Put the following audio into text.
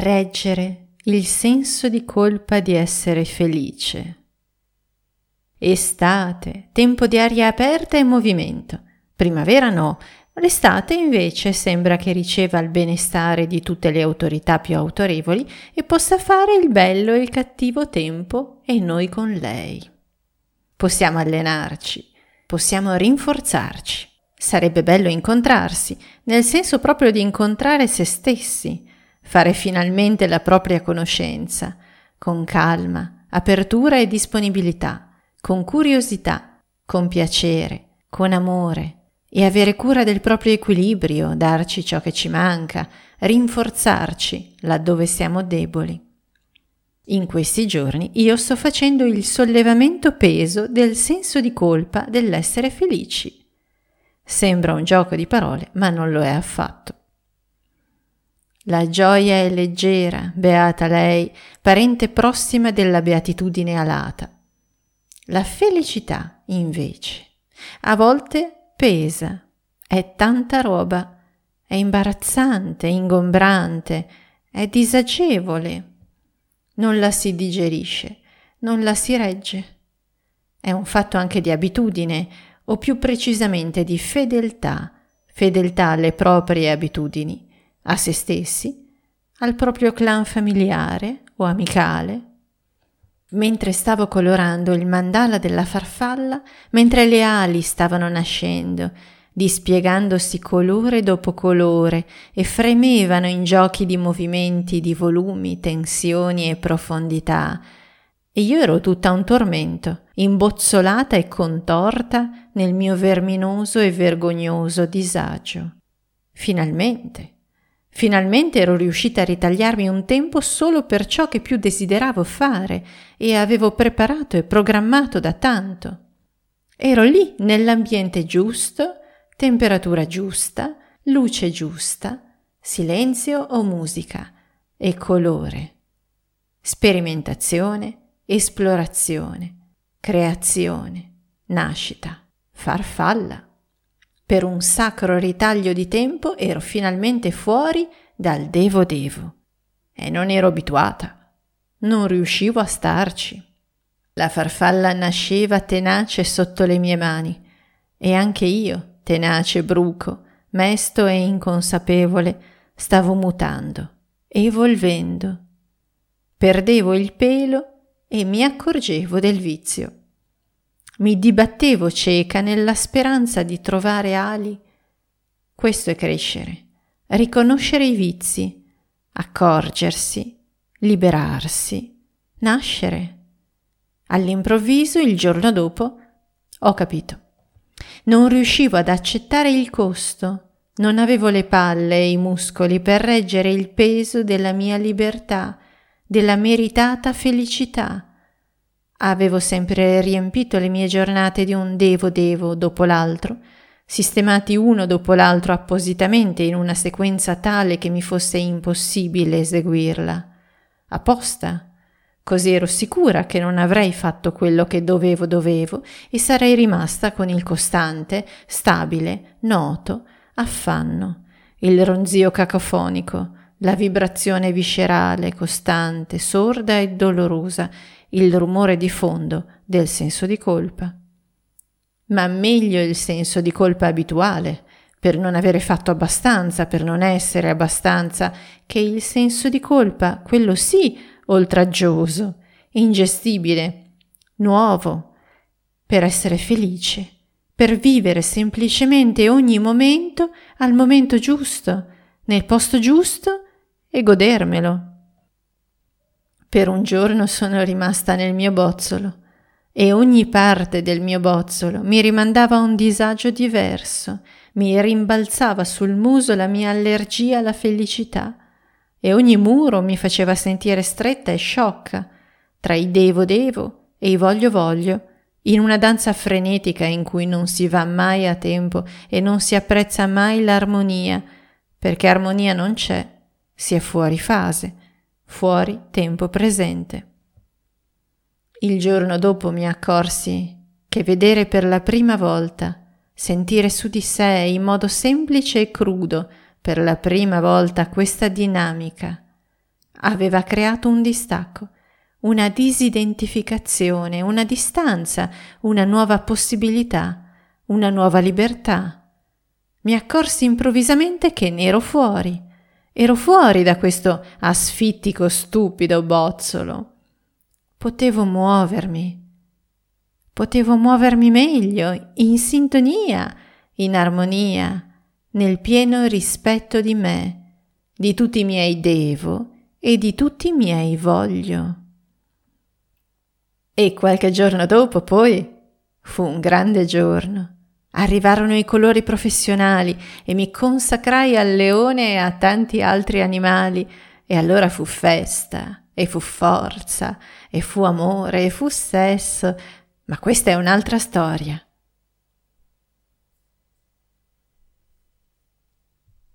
reggere il senso di colpa di essere felice. Estate, tempo di aria aperta e movimento. Primavera no, l'estate invece sembra che riceva il benestare di tutte le autorità più autorevoli e possa fare il bello e il cattivo tempo e noi con lei. Possiamo allenarci, possiamo rinforzarci. Sarebbe bello incontrarsi, nel senso proprio di incontrare se stessi, fare finalmente la propria conoscenza, con calma, apertura e disponibilità, con curiosità, con piacere, con amore, e avere cura del proprio equilibrio, darci ciò che ci manca, rinforzarci laddove siamo deboli. In questi giorni io sto facendo il sollevamento peso del senso di colpa dell'essere felici. Sembra un gioco di parole, ma non lo è affatto. La gioia è leggera, beata lei, parente prossima della beatitudine alata. La felicità, invece, a volte pesa, è tanta roba, è imbarazzante, ingombrante, è disagevole. Non la si digerisce, non la si regge. È un fatto anche di abitudine, o più precisamente di fedeltà, fedeltà alle proprie abitudini a se stessi, al proprio clan familiare o amicale. Mentre stavo colorando il mandala della farfalla, mentre le ali stavano nascendo, dispiegandosi colore dopo colore e fremevano in giochi di movimenti, di volumi, tensioni e profondità, e io ero tutta un tormento, imbozzolata e contorta nel mio verminoso e vergognoso disagio. Finalmente Finalmente ero riuscita a ritagliarmi un tempo solo per ciò che più desideravo fare e avevo preparato e programmato da tanto. Ero lì nell'ambiente giusto, temperatura giusta, luce giusta, silenzio o musica e colore. Sperimentazione, esplorazione, creazione, nascita, farfalla. Per un sacro ritaglio di tempo ero finalmente fuori dal devo devo. E non ero abituata. Non riuscivo a starci. La farfalla nasceva tenace sotto le mie mani e anche io, tenace bruco, mesto e inconsapevole, stavo mutando, evolvendo. Perdevo il pelo e mi accorgevo del vizio. Mi dibattevo cieca nella speranza di trovare ali. Questo è crescere, riconoscere i vizi, accorgersi, liberarsi, nascere. All'improvviso, il giorno dopo, ho capito. Non riuscivo ad accettare il costo, non avevo le palle e i muscoli per reggere il peso della mia libertà, della meritata felicità. Avevo sempre riempito le mie giornate di un devo devo dopo l'altro, sistemati uno dopo l'altro appositamente in una sequenza tale che mi fosse impossibile eseguirla. Apposta. Così ero sicura che non avrei fatto quello che dovevo dovevo e sarei rimasta con il costante, stabile, noto, affanno, il ronzio cacofonico, la vibrazione viscerale, costante, sorda e dolorosa il rumore di fondo del senso di colpa. Ma meglio il senso di colpa abituale, per non avere fatto abbastanza, per non essere abbastanza, che il senso di colpa, quello sì, oltraggioso, ingestibile, nuovo, per essere felice, per vivere semplicemente ogni momento al momento giusto, nel posto giusto e godermelo. Per un giorno sono rimasta nel mio bozzolo e ogni parte del mio bozzolo mi rimandava a un disagio diverso, mi rimbalzava sul muso la mia allergia alla felicità e ogni muro mi faceva sentire stretta e sciocca tra i devo devo e i voglio voglio, in una danza frenetica in cui non si va mai a tempo e non si apprezza mai l'armonia, perché armonia non c'è, si è fuori fase fuori tempo presente. Il giorno dopo mi accorsi che vedere per la prima volta, sentire su di sé in modo semplice e crudo per la prima volta questa dinamica, aveva creato un distacco, una disidentificazione, una distanza, una nuova possibilità, una nuova libertà. Mi accorsi improvvisamente che ne ero fuori. Ero fuori da questo asfittico stupido bozzolo. Potevo muovermi. Potevo muovermi meglio, in sintonia, in armonia, nel pieno rispetto di me, di tutti i miei devo e di tutti i miei voglio. E qualche giorno dopo, poi, fu un grande giorno. Arrivarono i colori professionali e mi consacrai al leone e a tanti altri animali, e allora fu festa, e fu forza, e fu amore, e fu sesso, ma questa è un'altra storia.